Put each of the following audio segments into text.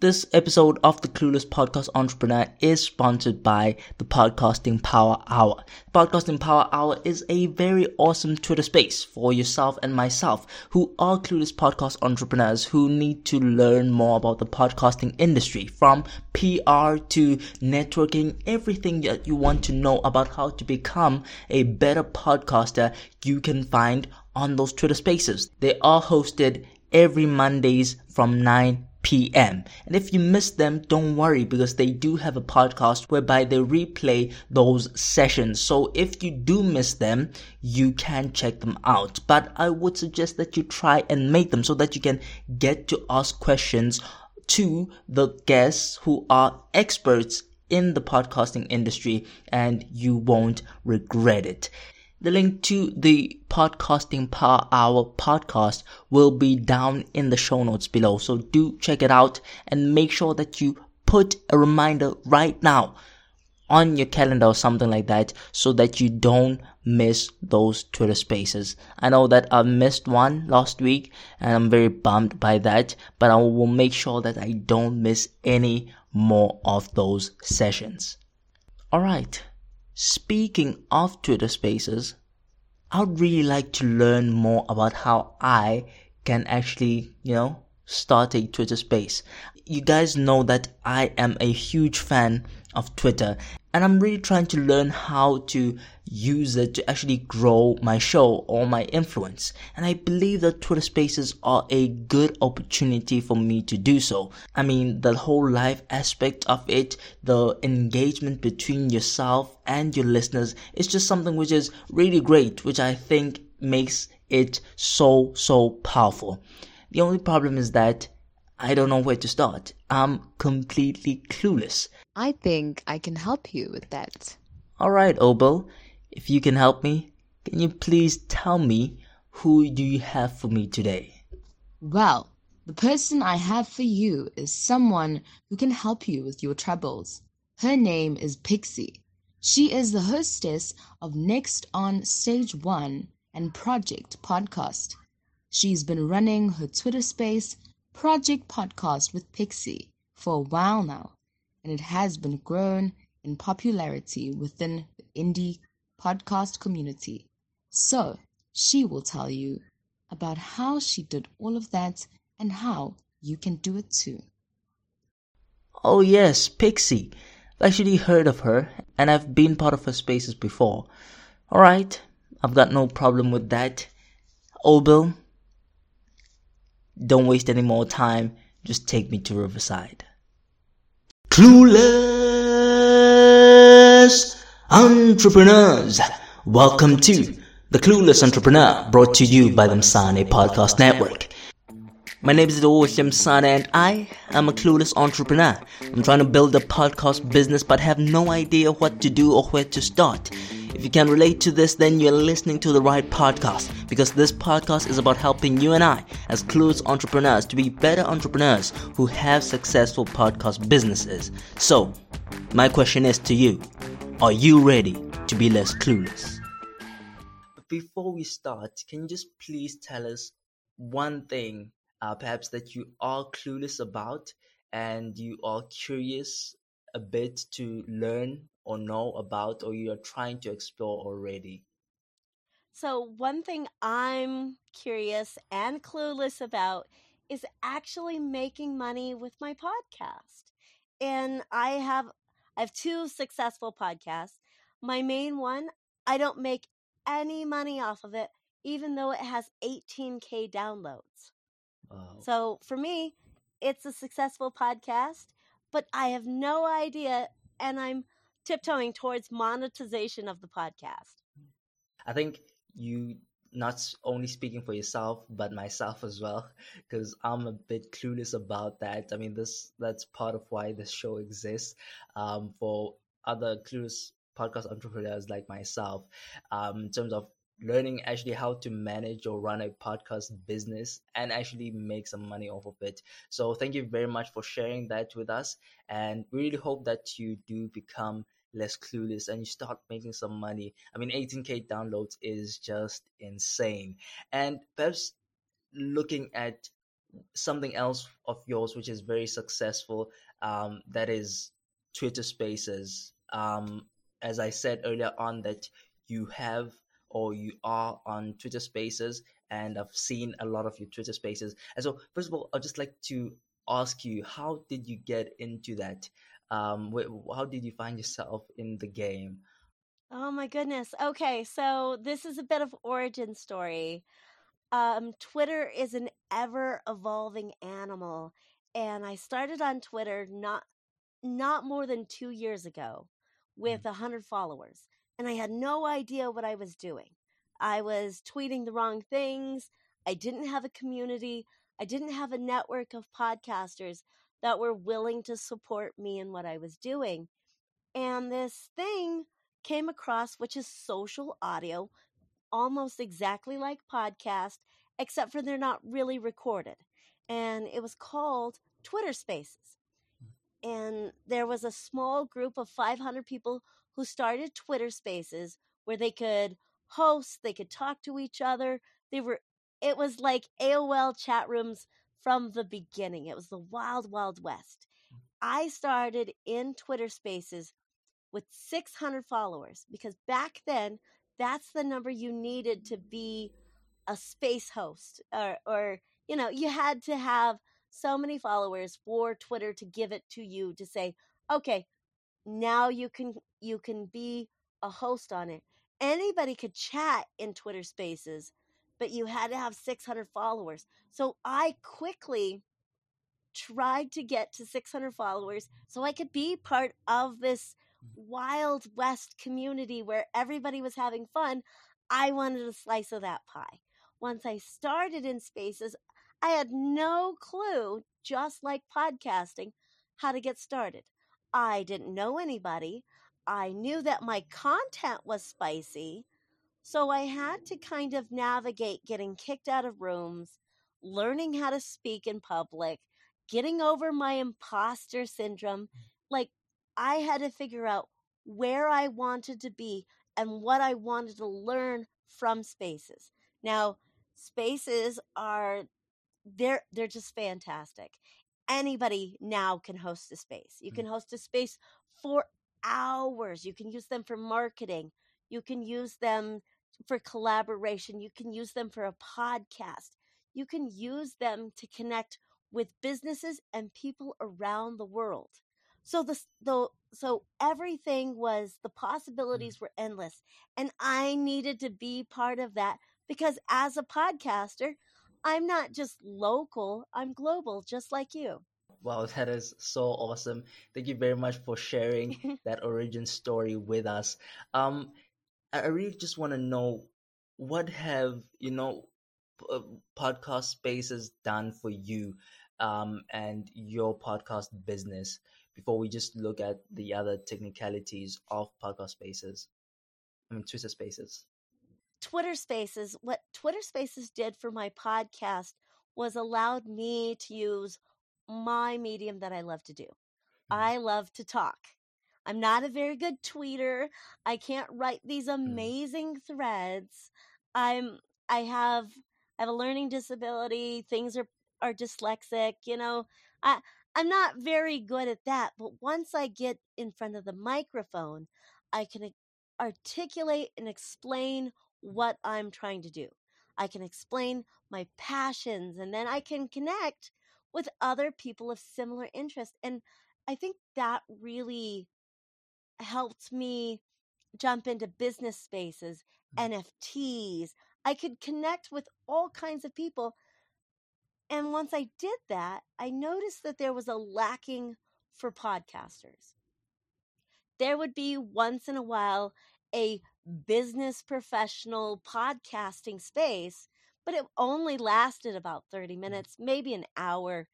This episode of the Clueless Podcast Entrepreneur is sponsored by the Podcasting Power Hour. Podcasting Power Hour is a very awesome Twitter space for yourself and myself who are clueless podcast entrepreneurs who need to learn more about the podcasting industry from PR to networking, everything that you want to know about how to become a better podcaster you can find on those Twitter spaces. They are hosted every Mondays from 9 p.m. And if you miss them, don't worry because they do have a podcast whereby they replay those sessions. So if you do miss them, you can check them out. But I would suggest that you try and make them so that you can get to ask questions to the guests who are experts in the podcasting industry and you won't regret it. The link to the Podcasting Power Hour podcast will be down in the show notes below. So do check it out and make sure that you put a reminder right now on your calendar or something like that so that you don't miss those Twitter spaces. I know that I missed one last week and I'm very bummed by that, but I will make sure that I don't miss any more of those sessions. Alright. Speaking of Twitter spaces, I'd really like to learn more about how I can actually, you know, start a Twitter space. You guys know that I am a huge fan of Twitter and I'm really trying to learn how to use it to actually grow my show or my influence. And I believe that Twitter spaces are a good opportunity for me to do so. I mean, the whole live aspect of it, the engagement between yourself and your listeners is just something which is really great, which I think makes it so, so powerful. The only problem is that I don't know where to start. I'm completely clueless. I think I can help you with that. All right, Obile. If you can help me, can you please tell me who do you have for me today? Well, the person I have for you is someone who can help you with your troubles. Her name is Pixie. She is the hostess of Next on Stage 1 and Project Podcast. She's been running her Twitter space Project Podcast with Pixie for a while now, and it has been grown in popularity within the indie podcast community. So, she will tell you about how she did all of that and how you can do it too. Oh, yes, Pixie. I've actually heard of her, and I've been part of her spaces before. Alright, I've got no problem with that. Obile, don't waste any more time. Just take me to Riverside. Clueless entrepreneurs. Welcome to the Clueless Entrepreneur, brought to you by the Msane Podcast Network. My name is Doshim Msane, and I am a clueless entrepreneur. I'm trying to build a podcast business, but have no idea what to do or where to start. If you can relate to this, then you're listening to the right podcast because this podcast is about helping you and I, as clueless entrepreneurs, to be better entrepreneurs who have successful podcast businesses. So, my question is to you Are you ready to be less clueless? Before we start, can you just please tell us one thing, uh, perhaps that you are clueless about and you are curious a bit to learn or know about or you're trying to explore already? So, one thing I'm curious and clueless about is actually making money with my podcast. And I have I have two successful podcasts. My main one, I don't make any money off of it even though it has 18k downloads. Wow. So, for me, it's a successful podcast, but I have no idea and I'm tiptoeing towards monetization of the podcast. I think you not only speaking for yourself but myself as well because i'm a bit clueless about that i mean this that's part of why this show exists um, for other clueless podcast entrepreneurs like myself um, in terms of learning actually how to manage or run a podcast business and actually make some money off of it. So thank you very much for sharing that with us. And we really hope that you do become less clueless and you start making some money. I mean, 18k downloads is just insane. And perhaps looking at something else of yours which is very successful um, that is twitter spaces um, as i said earlier on that you have or you are on twitter spaces and i've seen a lot of your twitter spaces. And so first of all i'd just like to ask you how did you get into that? Um, how did you find yourself in the game? Oh my goodness. Okay, so this is a bit of origin story. Um, Twitter is an ever evolving animal, and I started on Twitter not not more than two years ago with a hundred followers, and I had no idea what I was doing. I was tweeting the wrong things. I didn't have a community. I didn't have a network of podcasters that were willing to support me in what I was doing. And this thing came across, which is social audio, almost exactly like podcast, except for they're not really recorded. And it was called Twitter Spaces. Mm. And there was a small group of 500 people who started Twitter Spaces where they could host, they could talk to each other. They were it was like AOL chat rooms from the beginning. It was the wild wild west. Mm. I started in Twitter Spaces with 600 followers because back then that's the number you needed to be a space host or or you know you had to have so many followers for Twitter to give it to you to say okay now you can you can be a host on it anybody could chat in Twitter spaces but you had to have 600 followers so I quickly tried to get to 600 followers so I could be part of this mm. wild west community where everybody was having fun, I wanted a slice of that pie. Once I started in spaces, I had no clue, just like podcasting, how to get started. I didn't know anybody. I knew that my content was spicy. So I had to kind of navigate getting kicked out of rooms, learning how to speak in public, getting over my imposter syndrome. Like I had to figure out where I wanted to be and what I wanted to learn from spaces. Now, spaces are they're they're just fantastic. Anybody now can host a space. You mm. can host a space for hours. You can use them for marketing. You can use them for collaboration. You can use them for a podcast. You can use them to connect with businesses and people around the world. So the the so everything was the mm. possibilities were endless, and I needed to be part of that because as a podcaster, I'm not just local; I'm global, just like you. Wow, that is so awesome! Thank you very much for sharing that origin story with us. Um, I really just want to know what have you know podcast spaces done for you um, and your podcast business before we just look at the other technicalities of podcast spaces. I mean, Twitter spaces. Twitter spaces, what Twitter spaces did for my podcast was allowed me to use my medium that I love to do. Mm-hmm. I love to talk. I'm not a very good tweeter. I can't write these mm. amazing mm. threads. I'm I have I have a learning disability. Things are are dyslexic, you know. I I'm not very good at that, but once I get in front of the microphone, I can articulate and explain what I'm trying to do. I can explain my passions and then I can connect with other people of similar interest. And I think that really helped me jump into business spaces, mm-hmm. NFTs. I could connect with all kinds of people and once I did that, I noticed that there was a lacking for podcasters. There would be once in a while a business professional podcasting space, but it only lasted about 30 mm. minutes, maybe an hour.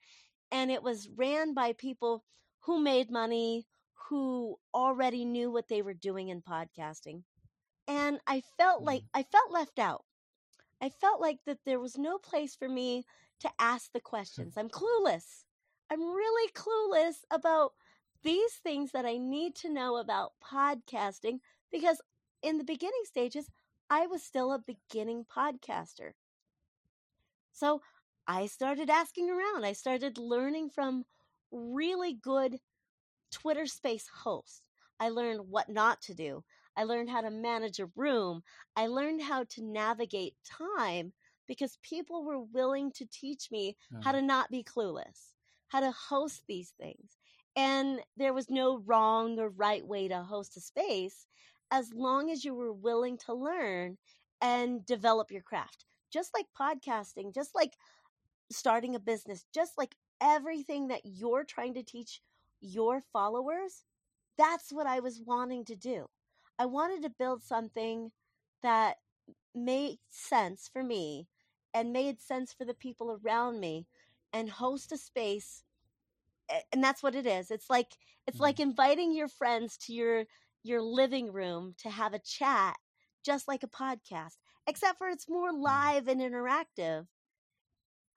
And it was ran by people who made money, who already knew what they were doing in podcasting. And I felt like mm. I felt left out. I felt like that there was no place for me to ask the questions. I'm clueless. I'm really clueless about these things that I need to know about podcasting because in the beginning stages, I was still a beginning podcaster. So I started asking around. I started learning from really good Twitter space hosts. I learned what not to do. I learned how to manage a room. I learned how to navigate time because people were willing to teach me how mm-hmm. to not be clueless, how to host these things. And there was no wrong or right way to host a space as long as you were willing to learn and develop your craft. Just like podcasting, just like starting a business, just like everything that you're trying to teach your followers, that's what I was wanting to do. I wanted to build something that made sense for me and made sense for the people around me and host a space and that's what it is it's like it's like mm-hmm. inviting your friends to your your living room to have a chat just like a podcast except for it's more mm-hmm. live and interactive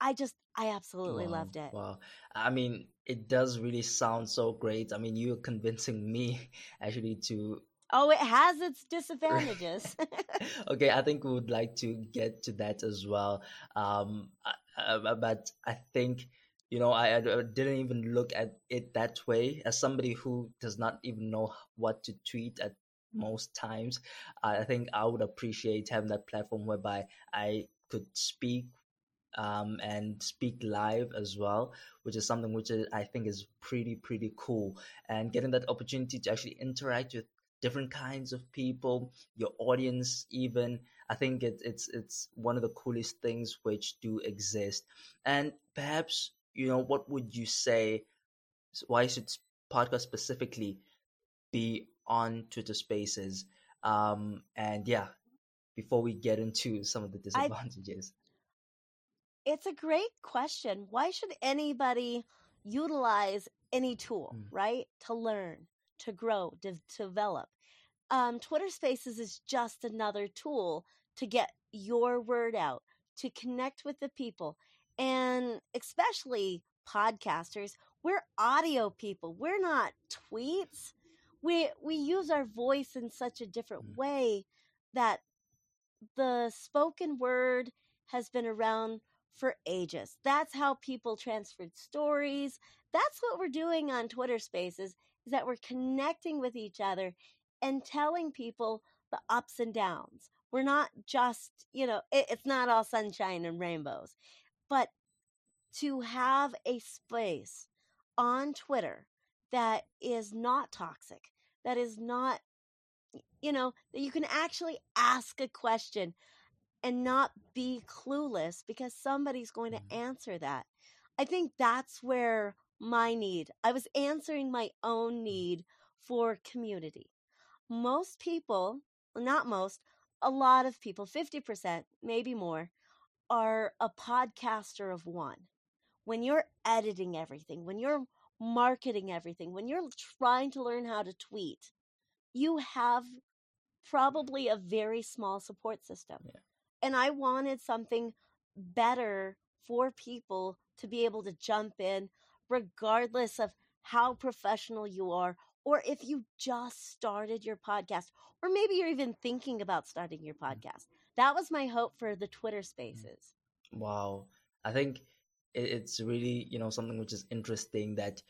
i just i absolutely wow, loved it wow i mean it does really sound so great i mean you're convincing me actually to Oh, it has its disadvantages. okay, I think we would like to get to that as well. Um, uh, but I think you know I, I, didn't even look at it that way as somebody who does not even know what to tweet at most times. I think I would appreciate having that platform whereby I could speak um, and speak live as well, which is something which I think is pretty, pretty cool. And getting that opportunity to actually interact with different kinds of people, your audience even. I think it, it's it's one of the coolest things which do exist. And perhaps you know what would you say? Why should podcast specifically be on Twitter Spaces? Um, and yeah, before we get into some of the disadvantages. I, it's a great question. Why should anybody utilize any tool, mm. right, to learn? to grow, to, to develop. Um, Twitter Spaces is just another tool to get your word out, to connect with the people, and especially podcasters. We're audio people. We're not tweets. We we use our voice in such a different mm. way that the spoken word has been around for ages. That's how people transferred stories. That's what we're doing on Twitter Spaces is that we're connecting with each other and telling people the ups and downs. We're not just, you know, it, it's not all sunshine and rainbows, but to have a space on Twitter that is not toxic, that is not, you know, that you can actually ask a question and not be clueless because somebody's going to mm-hmm. answer that. I think that's where my need. I was answering my own mm. need for community. Most people, not most, a lot of people, 50%, maybe more, are a podcaster of one. When you're editing everything, when you're marketing everything, when you're trying to learn how to tweet, you have probably a very small support system. Yeah. And I wanted something better for people to be able to jump in regardless of how professional you are, or if you just started your podcast, or maybe you're even thinking about starting your podcast. That was my hope for the Twitter mm. spaces. Wow. I think it's really, you know, something which is interesting that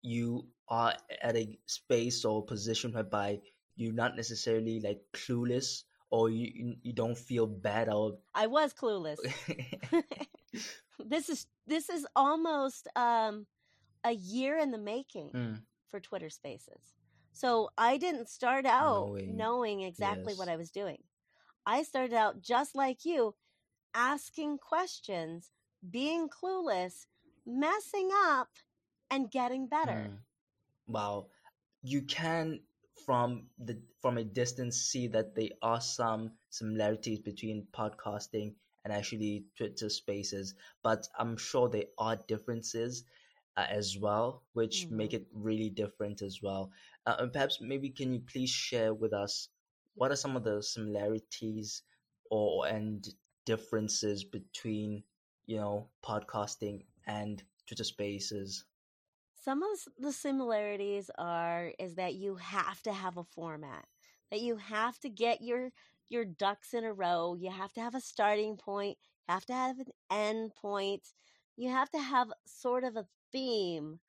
you are at a space or position whereby you're not necessarily like clueless or you you don't feel bad or I was clueless. this is this is almost um, a year in the making mm. for Twitter Spaces. So I didn't start out knowing, knowing exactly yes. what I was doing. I started out just like you, asking questions, being clueless, messing up, and getting better. Mm. Wow. You can from the from a distance see that there are some similarities between podcasting and actually Twitter Spaces, but I'm sure there are differences uh, as well, which mm-hmm. make it really different as well. Uh, and perhaps maybe can you please share with us what are some of the similarities or and differences between you know podcasting and Twitter Spaces? Some of the similarities are is that you have to have a format, that you have to get your your ducks in a row. You have to have a starting point. You have to have an end point. You have to have sort of a theme.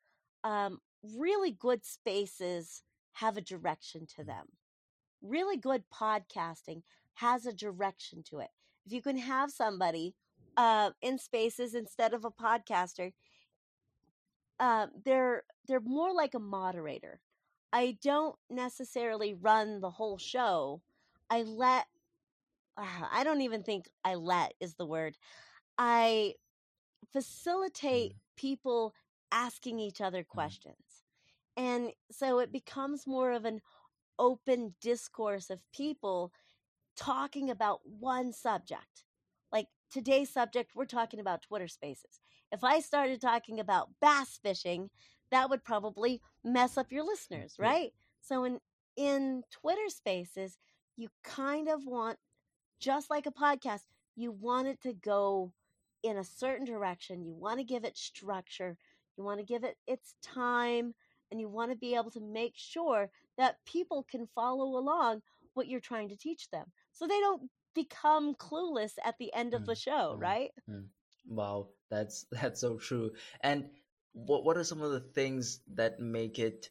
Um, really good spaces have a direction to them. Really good podcasting has a direction to it. If you can have somebody uh, in spaces instead of a podcaster, uh, they're they're more like a moderator. I don't necessarily run the whole show. I let uh, I don't even think I let is the word. I facilitate Mm. people asking each other questions. And so it becomes more of an open discourse of people talking about one subject. Like today's subject, we're talking about Twitter spaces. If I started talking about bass fishing, that would probably mess up your listeners, right? So in in Twitter spaces, you kind of want just like a podcast, you want it to go in a certain direction. You want to give it structure. You want to give it its time and you want to be able to make sure that people can follow along what you're trying to teach them. So they don't become clueless at the end of the Mm, show, mm. right? Wow, that's that's so true. And what what are some of the things that make it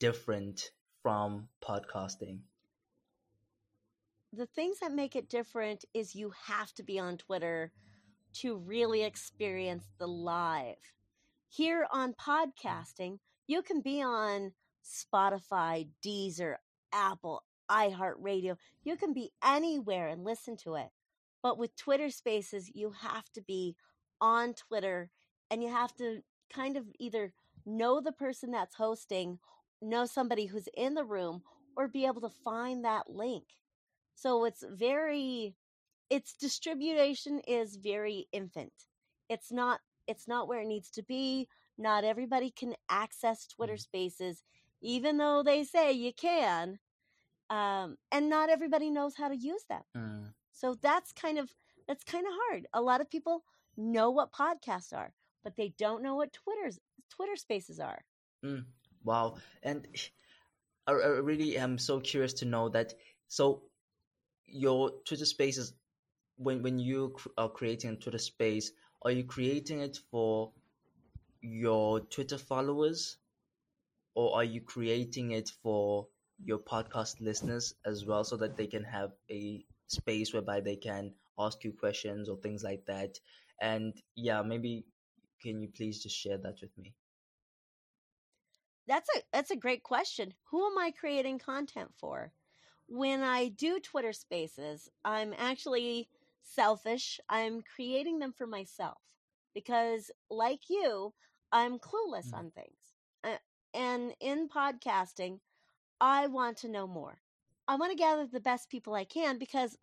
different from podcasting? the things that make it different is you have to be on Twitter to really experience the live. Here on podcasting, you can be on Spotify, Deezer, Apple, iHeartRadio. You can be anywhere and listen to it. But with Twitter Spaces, you have to be on Twitter and you have to kind of either know the person that's hosting, know somebody who's in the room, or be able to find that link. So it's very its distribution is very infant. It's not it's not where it needs to be. Not everybody can access Twitter Mm. Spaces even though they say you can. Um, and not everybody knows how to use them. Mm, So that's kind of that's kind of hard. A lot of people know what podcasts are, but they don't know what Twitter's Twitter Spaces are. mm, wow, and I, I really am so curious to know that. So your Twitter Spaces, when when you cr- are creating a Twitter Space, are you creating it for your Twitter followers, or are you creating it for your podcast listeners as well, so that they can have a space whereby they can ask you questions or things like that? And yeah, maybe can you please just share that with me? That's a that's a great question. Who am I creating content for? When I do Twitter Spaces, I'm actually selfish. I'm creating them for myself because like you, I'm clueless Mm. on things. And in podcasting, I want to know more. I want to gather the best people I can because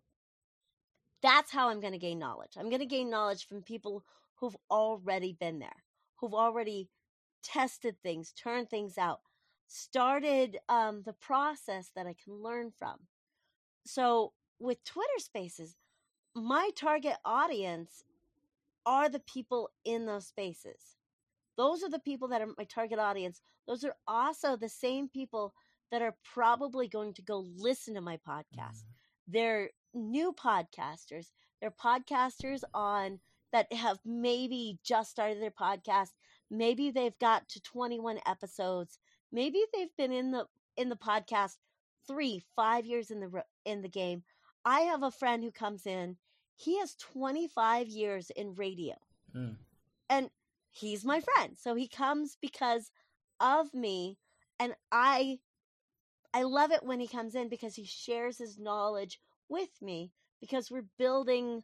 that's how I'm going to gain knowledge. I'm going to gain knowledge from people who've already been there, who've already tested things, turned things out, started um, the process that I can learn from. So with Twitter Spaces, my target audience are the people in those spaces. Those are the people that are my target audience. Those are also the same people that are probably going to go listen to my podcast. They're new podcasters. They're podcasters on that have maybe just started their podcast. Maybe they've got to 21 episodes. Maybe they've been in the in the podcast 3, 5 years in the in the game. I have a friend who comes in. He has 25 years in radio Mm, and he's my friend. So he comes because of me and i i love it when he comes in because he shares his knowledge with me because we're building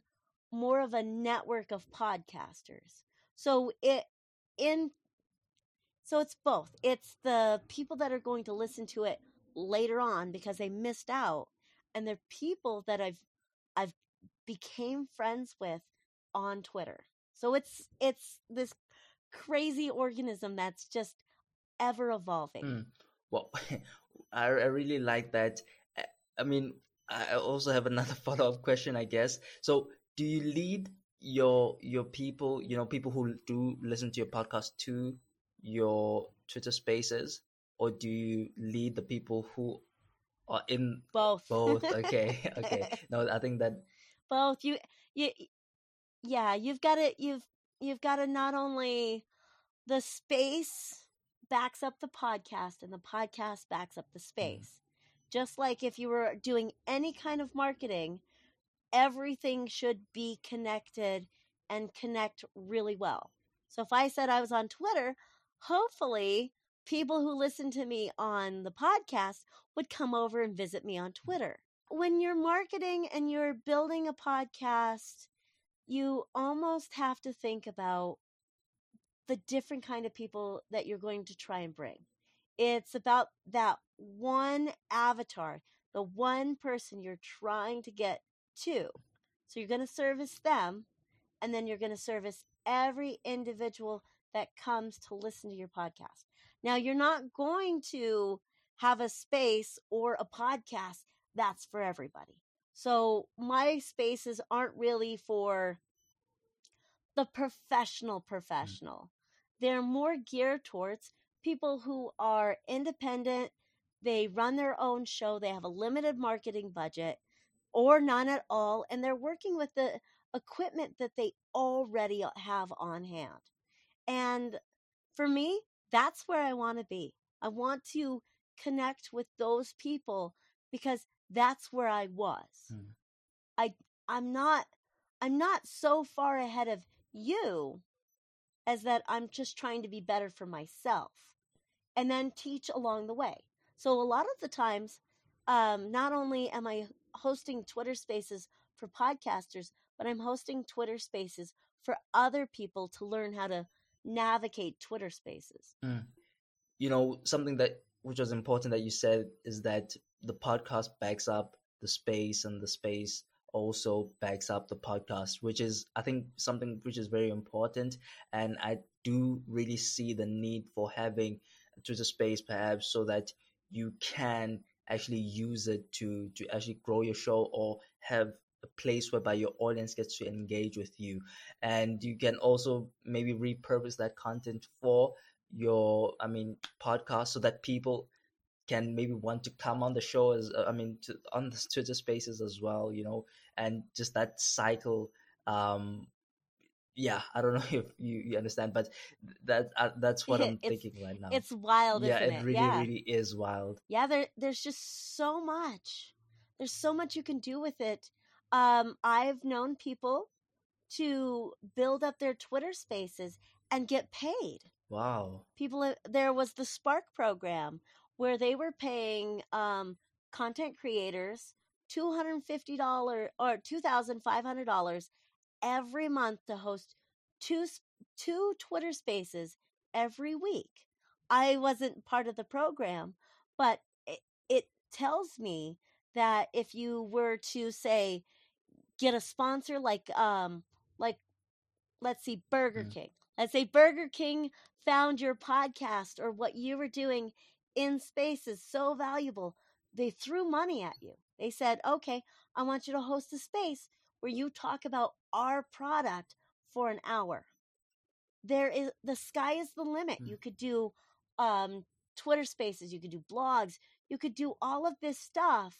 more of a network of podcasters. So it in so it's both. It's the people that are going to listen to it later on because they missed out and they're people that i've i've became friends with on twitter. So it's it's this crazy organism that's just ever evolving. Mm. Well, I, I really like that. I- I mean, I also have another follow up question, I guess. So, do you lead your your people, you know, people who do listen to your podcast to your Twitter Spaces, or do you lead the people who are in Both. both? Okay, okay. No, I think that Both. You you yeah, you've got to you've you've got to not only the space backs up the podcast and the podcast backs up the space. Mm. Just like if you were doing any kind of marketing, everything should be connected and connect really well. So if I said I was on Twitter, hopefully people who listen to me on the podcast would come over and visit me on Twitter. When you're marketing and you're building a podcast, you almost have to think about the different kind of people that you're going to try and bring. It's about that one avatar, the one person you're trying to get to. So you're going to service them, and then you're going to service every individual that comes to listen to your podcast. Now, you're not going to have a space or a podcast that's for everybody. So my spaces aren't really for the professional mm. professional. They're more geared towards people who are independent, they run their own show, they have a limited marketing budget or none at all, and they're working with the equipment that they already have on hand. And for me, that's where I want to be. I want to connect with those people because that's where I was. Hmm. I I'm not I'm not so far ahead of you as that I'm just trying to be better for myself and then teach along the way. So a lot of the times, um, not only am I hosting Twitter spaces for podcasters, but I'm hosting Twitter spaces for other people to learn how to navigate Twitter spaces. Mm. You know, something that which was important that you said is that the podcast backs up the space and the space also backs up the podcast, which is, I think, something which is very important. And I do really see the need for having Twitter space perhaps so that you can actually use it to, to actually grow your show or have a place whereby your audience gets to engage with you. And you can also maybe repurpose that content for your, I mean, podcast so that people can maybe want to come on the show as uh, I mean to, on the Twitter Spaces as well, you know, and just that cycle. Um, yeah, I don't know if you, you understand, but that uh, that's what I'm thinking right now. It's wild, yeah, it? it? really, yeah. really is wild. Yeah, there there's just so much. There's so much you can do with it. Um, I've known people to build up their Twitter Spaces and get paid. Wow. People, uh, there was the Spark program where they were paying um, content creators $250 or $2,500 every month to host two two Twitter Spaces every week. I wasn't part of the program, but it, it tells me that if you were to say get a sponsor like um like let's see Burger mm. King. Let's say Burger King found your podcast or what you were doing in space is so valuable. They threw money at you. They said, okay, I want you to host a space where you talk about our product for an hour. There is the sky is the limit. Mm. You could do um, Twitter spaces, you could do blogs, you could do all of this stuff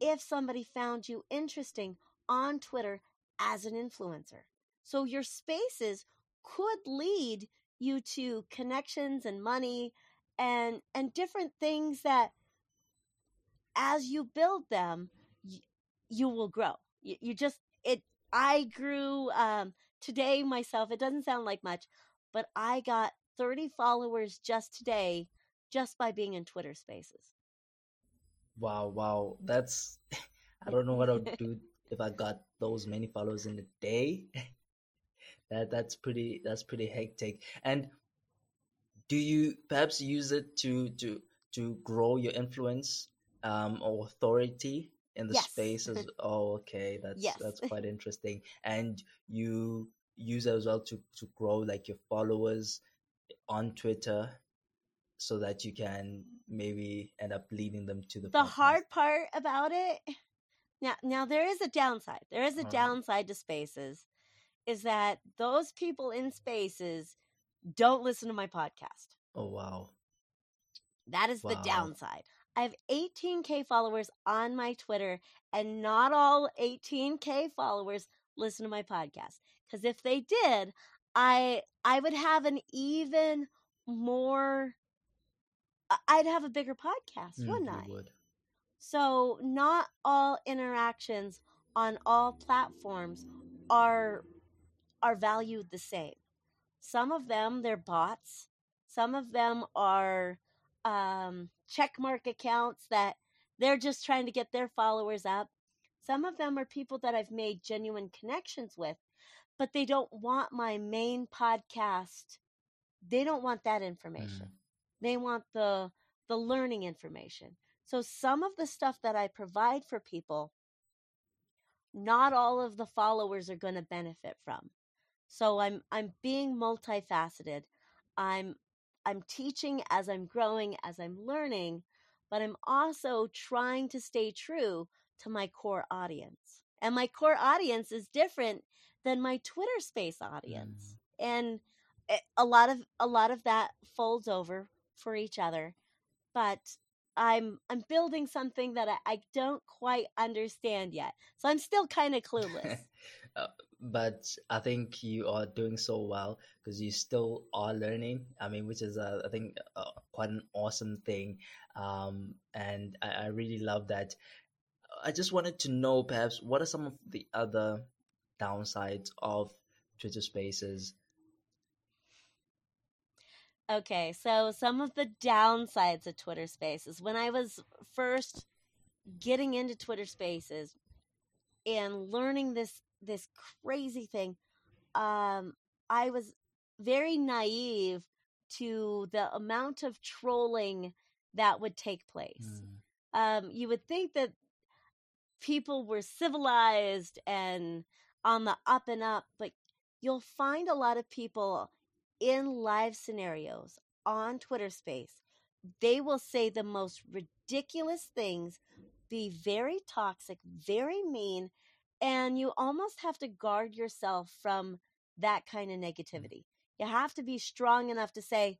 if somebody found you interesting on Twitter as an influencer. So your spaces could lead you to connections and money and and different things that as you build them you, you will grow. You, you, just it i grew um today myself it doesn't sound like much but i got 30 followers just today just by being in twitter spaces. Wow wow that's i don't know what i would do if i got those many followers in a day. That that's pretty that's pretty hectic. And do you perhaps use it to to to grow your influence um, or authority in the yes. space as oh okay that's yes. that's quite interesting and you use it as well to to grow like your followers on twitter so that you can maybe end up leading them to the the podcast. hard part about it now now there is a downside there is a downside to spaces is that those people in spaces don't listen to my podcast. Oh, wow. That is wow. the downside. I have 18K followers on my Twitter, and not all 18K followers listen to my podcast Because if they did, I I would have an even more. I'd have a bigger podcast, mm, wouldn't I? Would. So not all interactions on all platforms are are valued the same. Some of them they're bots. Some of them are um, checkmark accounts that they're just trying to get their followers up. Some of them are people that I've made genuine connections with, but they don't want my main podcast. They don't want that information. Mm. They want the the learning information. So some of the stuff that I provide for people not all of the followers are going to benefit from. So I'm I'm being multifaceted. I'm I'm teaching as I'm growing, as I'm learning, but I'm also trying to stay true to my core audience. And my core audience is different than my Twitter space audience. Mm. And a lot of a lot of that folds over for each other. But I'm I'm building something that I, I don't quite understand yet. So I'm still kind of clueless. But I think you are doing so well because you still are learning. I mean, which is uh, I think uh, quite an awesome thing, um, and I, I really love that. I just wanted to know, perhaps, what are some of the other downsides of Twitter Spaces? Okay, so some of the downsides of Twitter Spaces. When I was first getting into Twitter Spaces and learning this this crazy thing, um, I was very naive to the amount of trolling that would take place. Mm. Um, you would think that people were civilized and on the up and up, but you'll find a lot of people in live scenarios on Twitter Space. They will say the most ridiculous things, be very toxic, very mean, and you almost have to guard yourself from that kind of negativity. You have to be strong enough to say,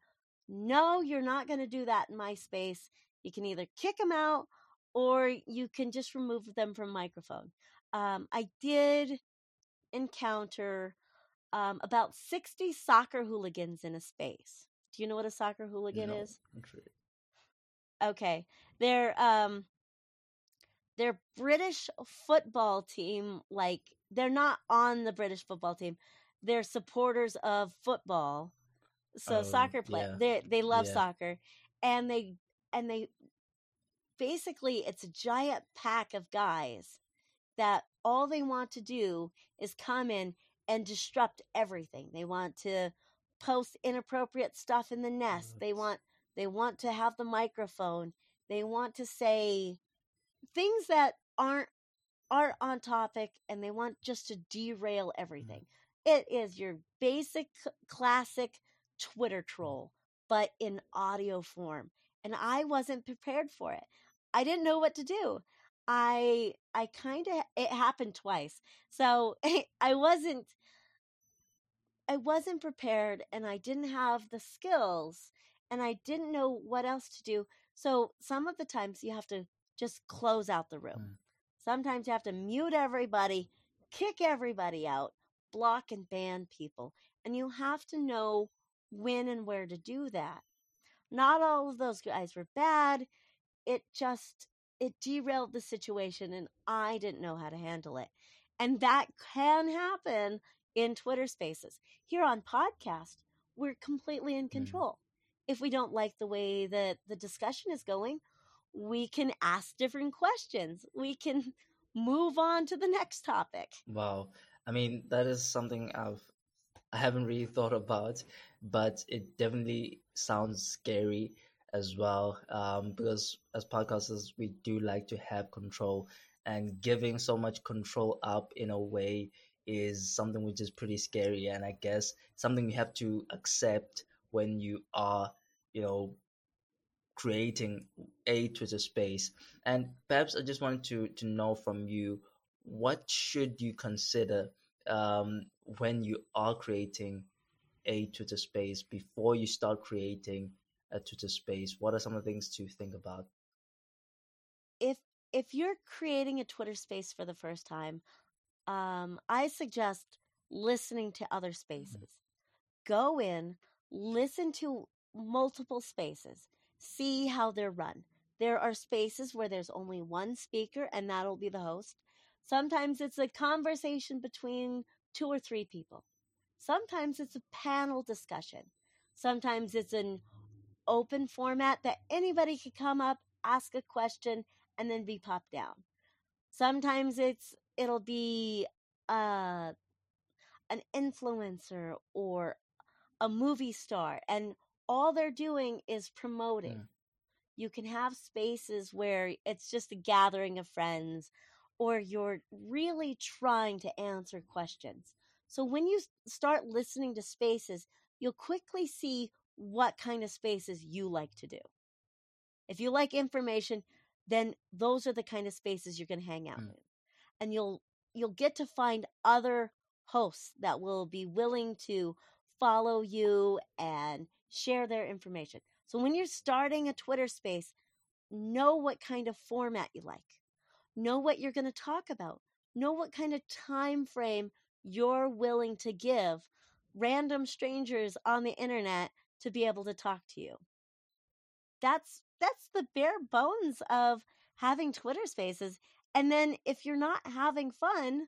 no, you're not going to do that in my space. You can either kick them out or you can just remove them from microphone. Um, I did encounter um, about 60 soccer hooligans in a space. Do you know what a soccer hooligan no, is? Okay. They're um their British football team, like they're not on the British football team. They're supporters of football. So oh, soccer play. Yeah. They they love yeah. soccer. And they and they basically it's a giant pack of guys that all they want to do is come in and disrupt everything. They want to post inappropriate stuff in the nest. They want they want to have the microphone. They want to say things that aren't aren't on topic and they want just to derail mm-hmm. everything. It is your basic classic Twitter troll, but in audio form. And I wasn't prepared for it. I didn't know what to do. I I kind of it happened twice. So I wasn't I wasn't prepared and I didn't have the skills and I didn't know what else to do. So some of the times you have to just close out the room. Mm. Sometimes you have to mute everybody, kick everybody out, block and ban people. And you have to know when and where to do that. Not all of those guys were bad. It just it derailed the situation and I didn't know how to handle it. And that can happen in Twitter spaces. Here on podcast, we're completely in mm. control. Mm. If we don't like the way that the discussion is going, we can ask different questions. We can move on to the next topic. Wow. I mean, that is something I've I haven't really thought about, but it definitely sounds scary as well. Um, because as podcasters, we do like to have control, and giving so much control up in a way is something which is pretty scary, and I guess something you have to accept when you are, you know, creating a Twitter space. And perhaps I just wanted to to know from you what should you consider um, when you are creating a Twitter space before you start creating a Twitter space. What are some of the things to think about? If if you're creating a Twitter space for the first time, um, I suggest listening to other spaces. Go in, listen to multiple spaces, see how they're run. There are spaces where there's only one speaker and that'll be the host. Sometimes it's a conversation between two or three people. Sometimes it's a panel discussion. Sometimes it's an open format that anybody could come up, ask a question, and then be popped down. Sometimes it's it'll be uh, an influencer or a movie star, and all they're doing is promoting. Mm. You can have spaces where it's just a gathering of friends, or you're really trying to answer questions. So when you start listening to spaces, you'll quickly see what kind of spaces you like to do. If you like information, then those are the kind of spaces you're going to hang out mm. in. And you'll you'll get to find other hosts that will be willing to follow you and share their information. So when you're starting a Twitter space, know what kind of format you like. Know what you're going to talk about. Know what kind of time frame you're willing to give random strangers on the internet to be able to talk to you. That's that's the bare bones of having Twitter spaces. And then if you're not having fun,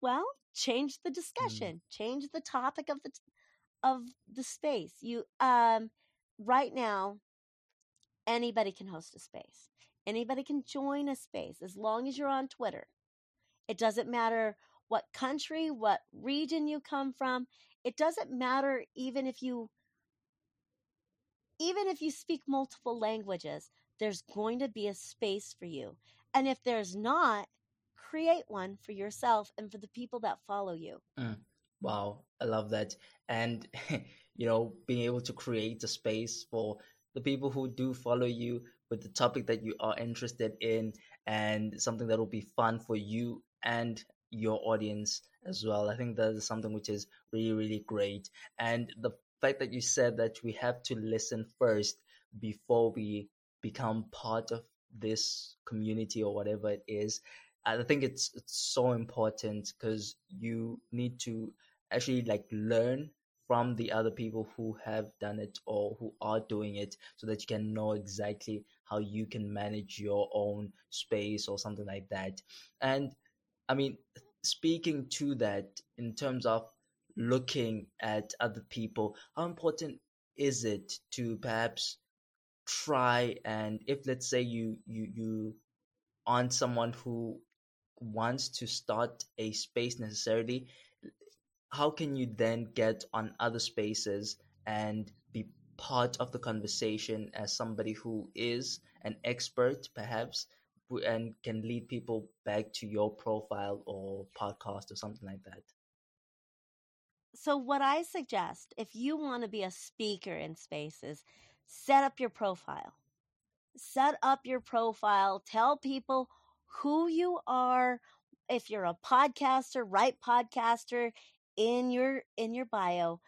well, change the mm. discussion, mm. change the topic of the of the space. You um right now anybody can host a space. Anybody can join a space as long as you're on Twitter. It doesn't matter what country, what region you come from. It doesn't matter even if you even if you speak multiple languages, there's going to be a space for you. And if there's not, create one for yourself and for the people that follow you. Mm. Wow, I love that. And, you know, being able to create a space for the people who do follow you with the topic that you are interested in and something that will be fun for you and your audience as well. I think that is something which is really, really great. And the fact that you said that we have to listen first before we become part of this community or whatever it is, I think it's, it's so important because you need to actually like learn from the other people who have done it or who are doing it so that you can know exactly how you can manage your own space or something like that. And I mean, speaking to that in terms of looking at other people, how important is it to perhaps try and if let's say you you you aren't someone who wants to start a space necessarily how can you then get on other spaces and be part of the conversation as somebody who is an expert perhaps and can lead people back to your profile or podcast or something like that? So what i suggest if you want to be a speaker in spaces set up your profile. Set up your profile. Tell people who you are. If you're a podcaster write podcaster in your in your bio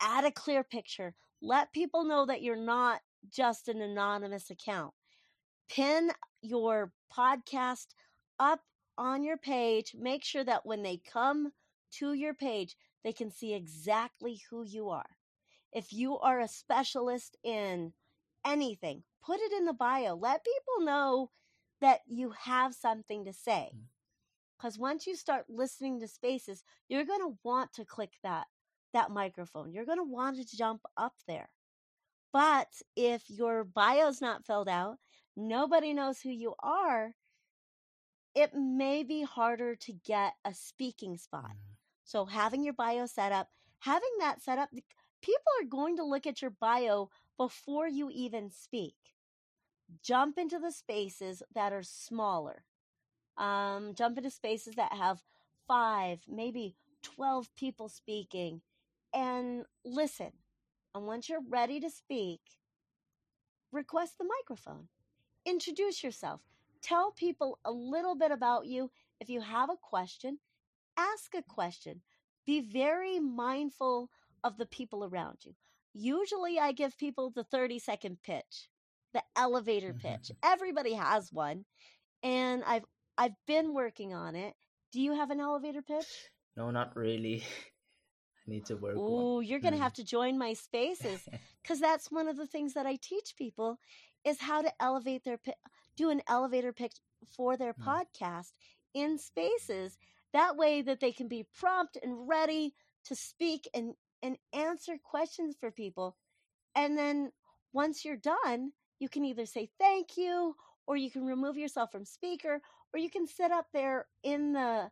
add a clear picture. Let people know that you're not just an anonymous account. Pin your podcast up on your page. Make sure that when they come to your page they can see exactly who you are. If you are a specialist in anything put it in the bio. Let people know that you have something to say. Mm. Because once you start listening to spaces, you're going to want to click that that microphone. You're going to want to jump up there. But if your bio's not filled out, nobody knows who you are, it may be harder to get a speaking spot. Mm. So having your bio set up, having that set up, people are going to look at your bio before you even speak. Jump into the spaces that are smaller um, jump into spaces that have five, maybe 12 people speaking and listen. And once you're ready to speak, request the microphone. Introduce yourself. Tell people a little bit about you. If you have a question, ask a question. Be very mindful of the people around you. Usually, I give people the 30 second pitch, the elevator pitch. Everybody has one. And I've I've been working on it. Do you have an elevator pitch? No, not really. I need to work. Oh, you're going to mm. have to join my spaces because that's one of the things that I teach people is how to elevate their do an elevator pitch for their mm. podcast in spaces. That way that they can be prompt and ready to speak and and answer questions for people. And then once you're done, you can either say thank you or you can remove yourself from speaker or you can sit up there in the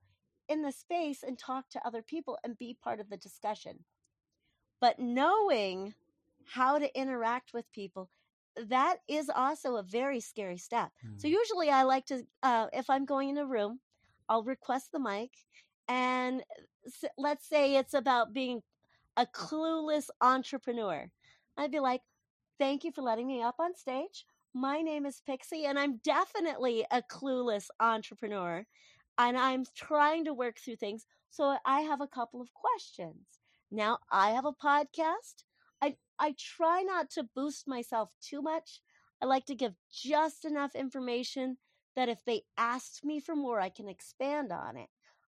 in the space and talk to other people and be part of the discussion. But knowing how to interact with people, that is also a very scary step. Mm. So usually I like to, uh, if I'm going in a room, I'll request the mic. And let's say it's about being a clueless entrepreneur. I'd be like, thank you for letting me up on stage. My name is Pixie, and I'm definitely a clueless entrepreneur. And I'm trying to work through things. So I have a couple of questions. Now, I have a podcast. I, I try not to boost myself too much. I like to give just enough information that if they asked me for more, I can expand on it.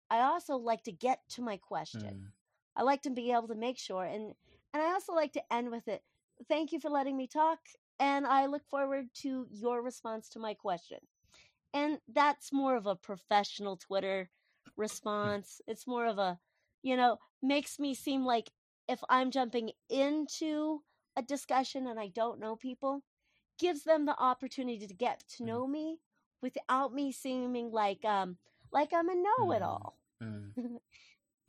I also like to get to my question. Mm. I like to be able to make sure and and I also like to end with it. Thank you for letting me talk and I look forward to your response to my question. And that's more of a professional Twitter response. It's more of a, you know, makes me seem like if I'm jumping into a discussion and I don't know people, gives them the opportunity to get to mm. know me without me seeming like um like I'm a know-it-all. Mm. Mm.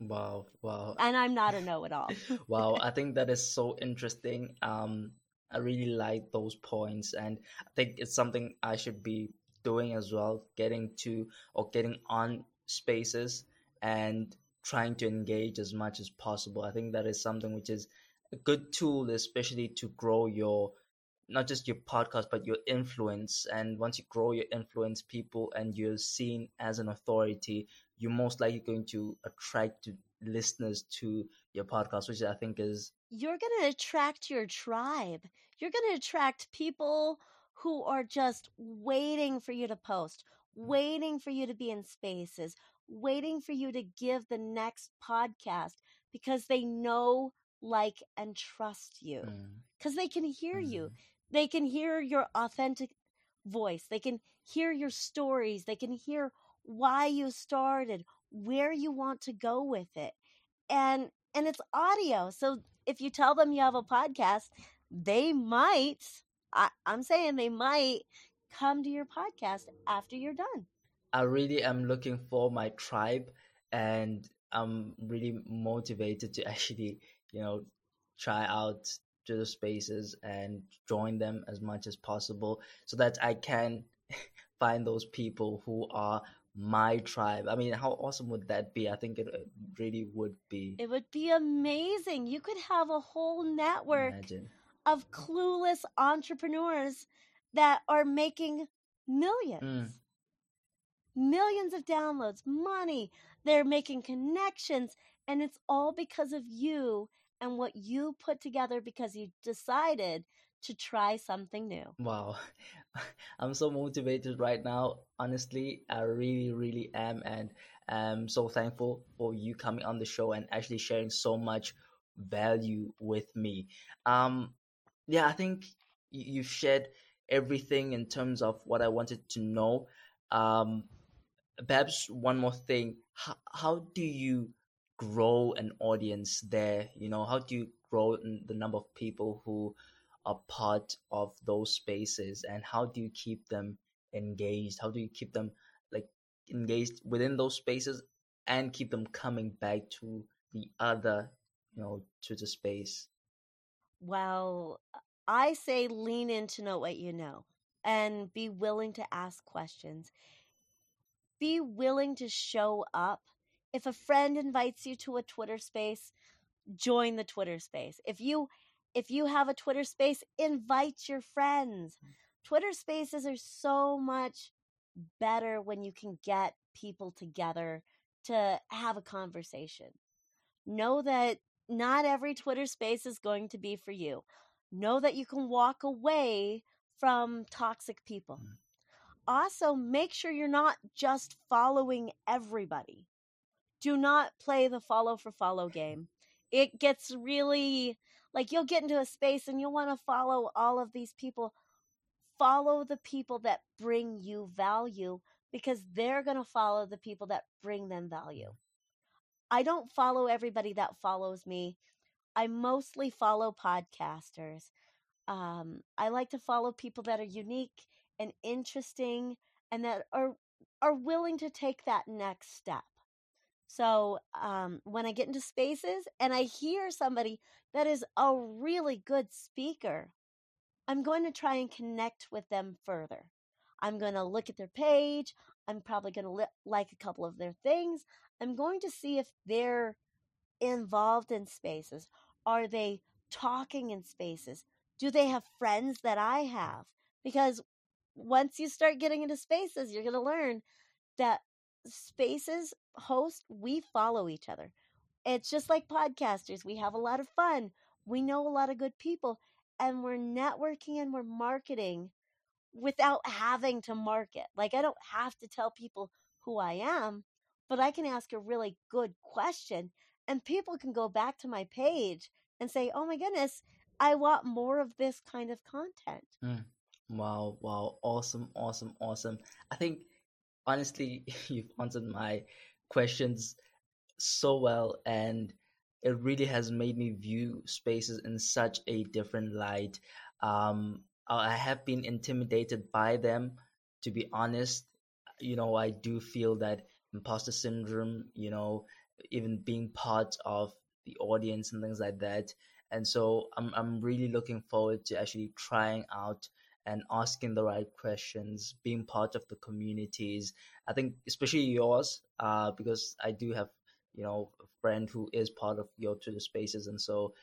wow, wow. And I'm not a know-it-all. wow, I think that is so interesting. Um I really like those points, and I think it's something I should be doing as well. Getting to or getting on spaces and trying to engage as much as possible. I think that is something which is a good tool, especially to grow your not just your podcast but your influence. And once you grow your influence, people and you're seen as an authority, you're most likely going to attract listeners to your podcast, which I think is you're going to attract your tribe. You're going to attract people who are just waiting for you to post, mm. waiting for you to be in spaces, waiting for you to give the next podcast because they know, like, and trust you. Because mm. they can hear mm. you. They can hear your authentic voice. They can hear your stories. They can hear why you started, where you want to go with it. And and it's audio. So if you tell them you have a podcast, they might, I, I'm saying they might come to your podcast after you're done. I really am looking for my tribe and I'm really motivated to actually, you know, try out the spaces and join them as much as possible so that I can find those people who are my tribe. I mean, how awesome would that be? I think it really would be. It would be amazing. You could have a whole network Imagine. of clueless entrepreneurs that are making millions. Mm. Millions of downloads, money. They're making connections. And it's all because of you and what you put together because you decided to try something new. Wow. I'm so motivated right now. Honestly, I really, really am. And I'm so thankful for you coming on the show and actually sharing so much value with me. Um, yeah, I think you've shared everything in terms of what I wanted to know. Um, perhaps one more thing. How, how do you grow an audience there? You know, how do you grow the number of people who a part of those spaces and how do you keep them engaged? How do you keep them like engaged within those spaces and keep them coming back to the other you know to the space? Well i say lean in to know what you know and be willing to ask questions. Be willing to show up. If a friend invites you to a twitter space join the twitter space. If you if you have a Twitter space, invite your friends. Mm. Twitter spaces are so much better when you can get people together to have a conversation. Know that not every Twitter space is going to be for you. Know that you can walk away from toxic people. Mm. Also, make sure you're not just following everybody. do not play the follow for follow game. It gets really like you'll get into a space and you'll want to follow all of these people. Follow the people that bring you value because they're going to follow the people that bring them value. I don't follow everybody that follows me. I mostly follow podcasters. Um, I like to follow people that are unique and interesting and that are are willing to take that next step. So um, when I get into spaces and I hear somebody that is a really good speaker, I'm going to try and connect with them further. I'm going to look at their page. I'm probably going to li- like a couple of their things. I'm going to see if they're involved in spaces. Are they talking in spaces? Do they have friends that I have? Because once you start getting into spaces, you're going to learn that spaces host, we follow each other. It's just like podcasters. We have a lot of fun. We know a lot of good people and we're networking and we're marketing without having to market. Like I don't have to tell people who I am, but I can ask a really good question and people can go back to my page and say, "Oh my goodness, I want more of this kind of content." Mm. Wow, wow, awesome, awesome, awesome. I think honestly, you've answered my questions so well and it really has made me view spaces in such a different light. Um, I have been intimidated by them, to be honest. You know, I do feel that imposter syndrome, you know, even being part of the audience and things like that. And so I'm, I'm really looking forward to actually trying out and asking the right questions, being part of the communities. I think especially yours, uh, because I do have, you know, a friend who is part of your Twitter spaces. And so,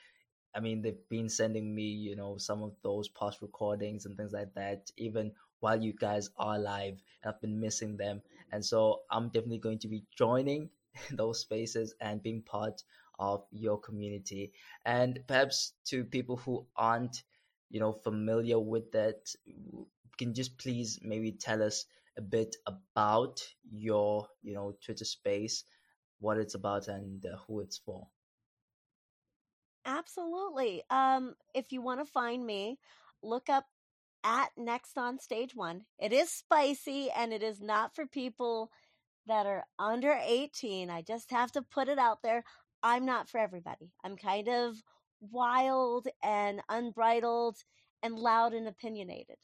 I mean, they've been sending me, you know, some of those past recordings and things like that, even while you guys are live. I've been missing them. And so I'm definitely going to be joining those spaces and being part of your community. And perhaps to people who aren't you know familiar with that can just please maybe tell us a bit about your you know twitter space what it's about and uh, who it's for? Absolutely. Um if you want to find me look up at next on stage one. It is spicy and it is not for people that are under 18 i just have to put it out there. I'm not for everybody. I'm kind of wild and unbridled and loud and opinionated.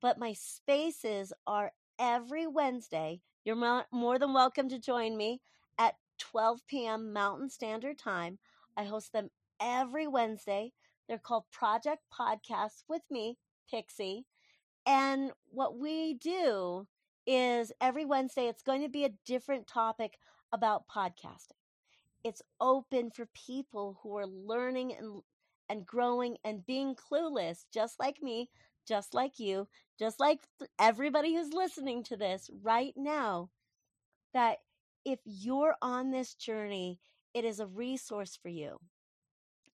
But my spaces are every Wednesday. You're more than welcome to join me at 12 p.m. Mountain Standard Time. I host them every Wednesday. They're called Project Podcasts with me, Pixie. And what we do is every Wednesday, it's going to be a different topic about podcasting it's open for people who are learning and and growing and being clueless just like me just like you just like everybody who's listening to this right now that if you're on this journey it is a resource for you.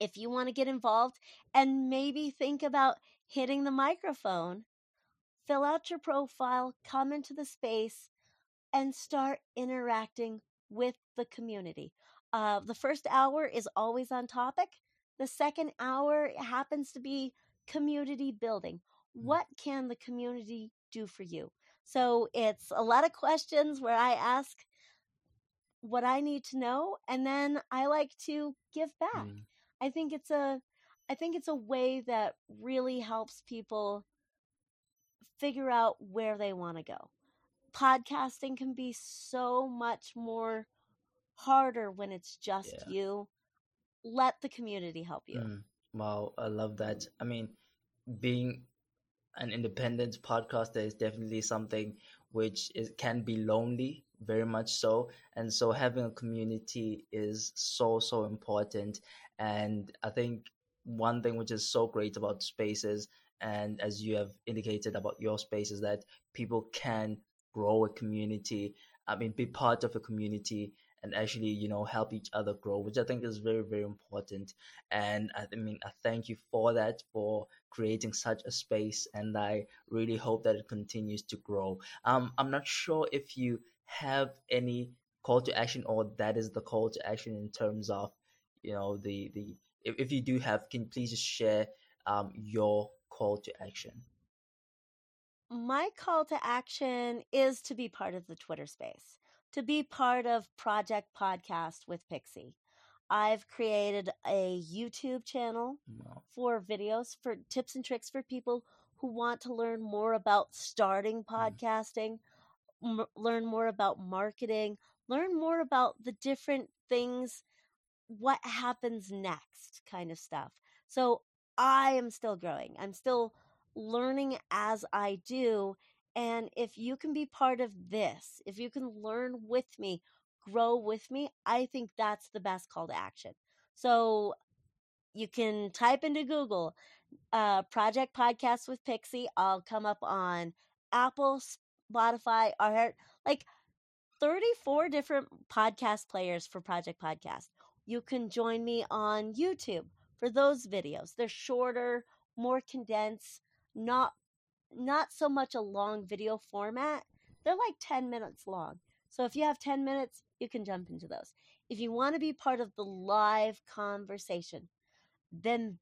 If you want to get involved and maybe think about hitting the microphone fill out your profile come into the space and start interacting with the community uh, the first hour is always on topic. The second hour happens to be community building. Mm. What can the community do for you? So it's a lot of questions where I ask what I need to know, and then I like to give back. Mm. I think it's a I think it's a way that really helps people figure out where they want to go. Podcasting can be so much more harder when it's just yeah. you. Let the community help you. Mm, wow, I love that. I mean, being an independent podcaster is definitely something which is, can be lonely, very much so. And so having a community is so, so important. And I think one thing which is so great about spaces, and as you have indicated about your space, is that people can grow a community. I mean, be part of a community and actually you know help each other grow which i think is very very important. And i mean i thank you for that for creating such a space and i really hope that it continues to grow. Um i'm not sure if you have any call to action or that is the call to action in terms of you know the the if, if you do have can please just share um, your call to action? My call to action is to be part of the twitter space to be part of project podcast with pixie i've created a youtube channel for videos for tips and tricks for people who want to learn more about starting mm-hmm. podcasting m- learn more about marketing learn more about the different things what happens next kind of stuff. So I am still growing. I'm still learning as I do. And if you can be part of this, if you can learn with me, grow with me, I think that's the best call to action. So you can type into Google uh, Project Podcast with Pixie. I'll come up on Apple, Spotify, or like 34 different podcast players for Project Podcast. You can join me on YouTube for those videos. They're shorter, more condensed, not not so much a long video format. They're like 10 minutes long. So if you have 10 minutes, you can jump into those. If you want to be part of the live conversation, then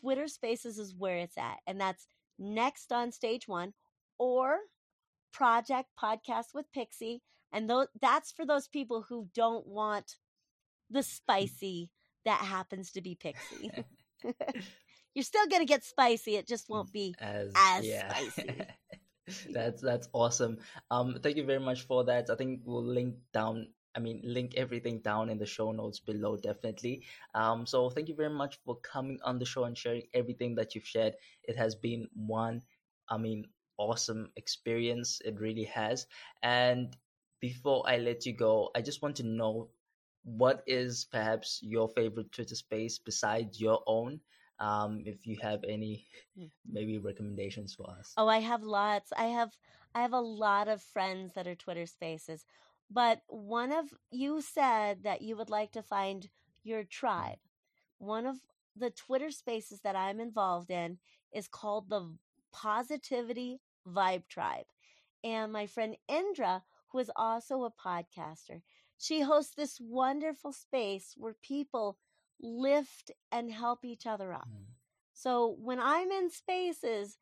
Twitter Spaces is where it's at. And that's next on stage one or Project Podcast with Pixie. And th- that's for those people who don't want the spicy that happens to be Pixie. You're still going to get spicy. It just won't be as, as yeah. spicy. that's that's awesome. Um, thank you very much for that. I think we'll link down. I mean, link everything down in the show notes below, definitely. Um, so thank you very much for coming on the show and sharing everything that you've shared. It has been one, I mean, awesome experience. It really has. And before I let you go, I just want to know what is perhaps your favorite Twitter space besides your own? Um, if you have any Hmm. maybe recommendations for us. Oh, I have lots. I have I have a lot of friends that are Twitter Spaces. But one of you said that you would like to find your tribe. One of the Twitter Spaces that I'm involved in is called the Positivity Vibe Tribe. And my friend Indra, who is also a podcaster, she hosts this wonderful space where people lift and help each other up. Mm. So when I'm in spaces,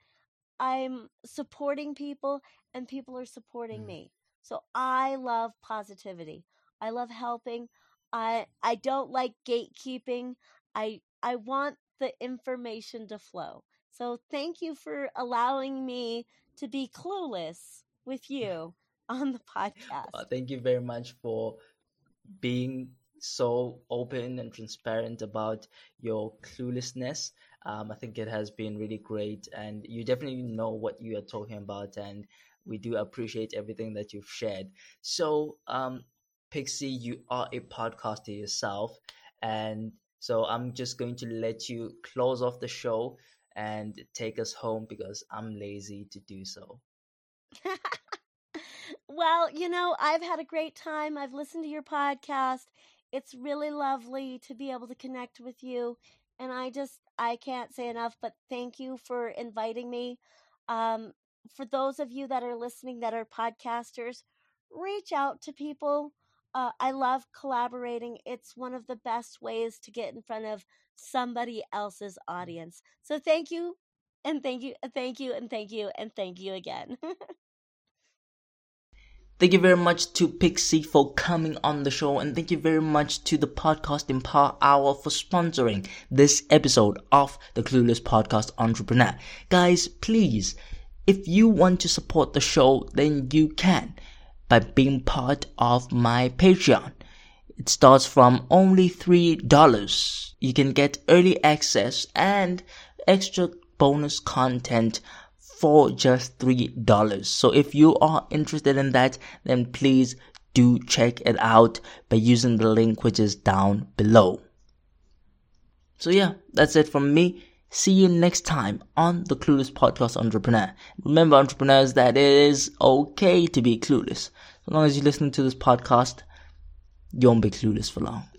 I'm supporting people and people are supporting Mm. me. So I love positivity. I love helping. I I don't like gatekeeping. I I want the information to flow. So thank you for allowing me to be clueless with you on the podcast. Uh, thank you very much for being so open and transparent about your cluelessness. Um, I think it has been really great, and you definitely know what you are talking about, and we do appreciate everything that you've shared. So, um, Pixie, you are a podcaster yourself, and so I'm just going to let you close off the show and take us home because I'm lazy to do so. well, you know, I've had a great time. I've listened to your podcast. It's really lovely to be able to connect with you. And I just, I can't say enough, but thank you for inviting me. Um, for those of you that are listening that are podcasters, reach out to people. Uh, I love collaborating. It's one of the best ways to get in front of somebody else's audience. So thank you, and thank you, and thank you, and thank you, and thank you again. Thank you very much to Pixie for coming on the show, and thank you very much to the Podcasting Power Hour for sponsoring this episode of the Clueless Podcast Entrepreneur. Guys, please, if you want to support the show, then you can by being part of my Patreon. It starts from only $3. You can get early access and extra bonus content for just $3. So if you are interested in that, then please do check it out by using the link which is down below. So yeah, that's it from me. See you next time on the Clueless Podcast Entrepreneur. Remember, entrepreneurs, that it is okay to be clueless. As long as you listen to this podcast, you won't be clueless for long.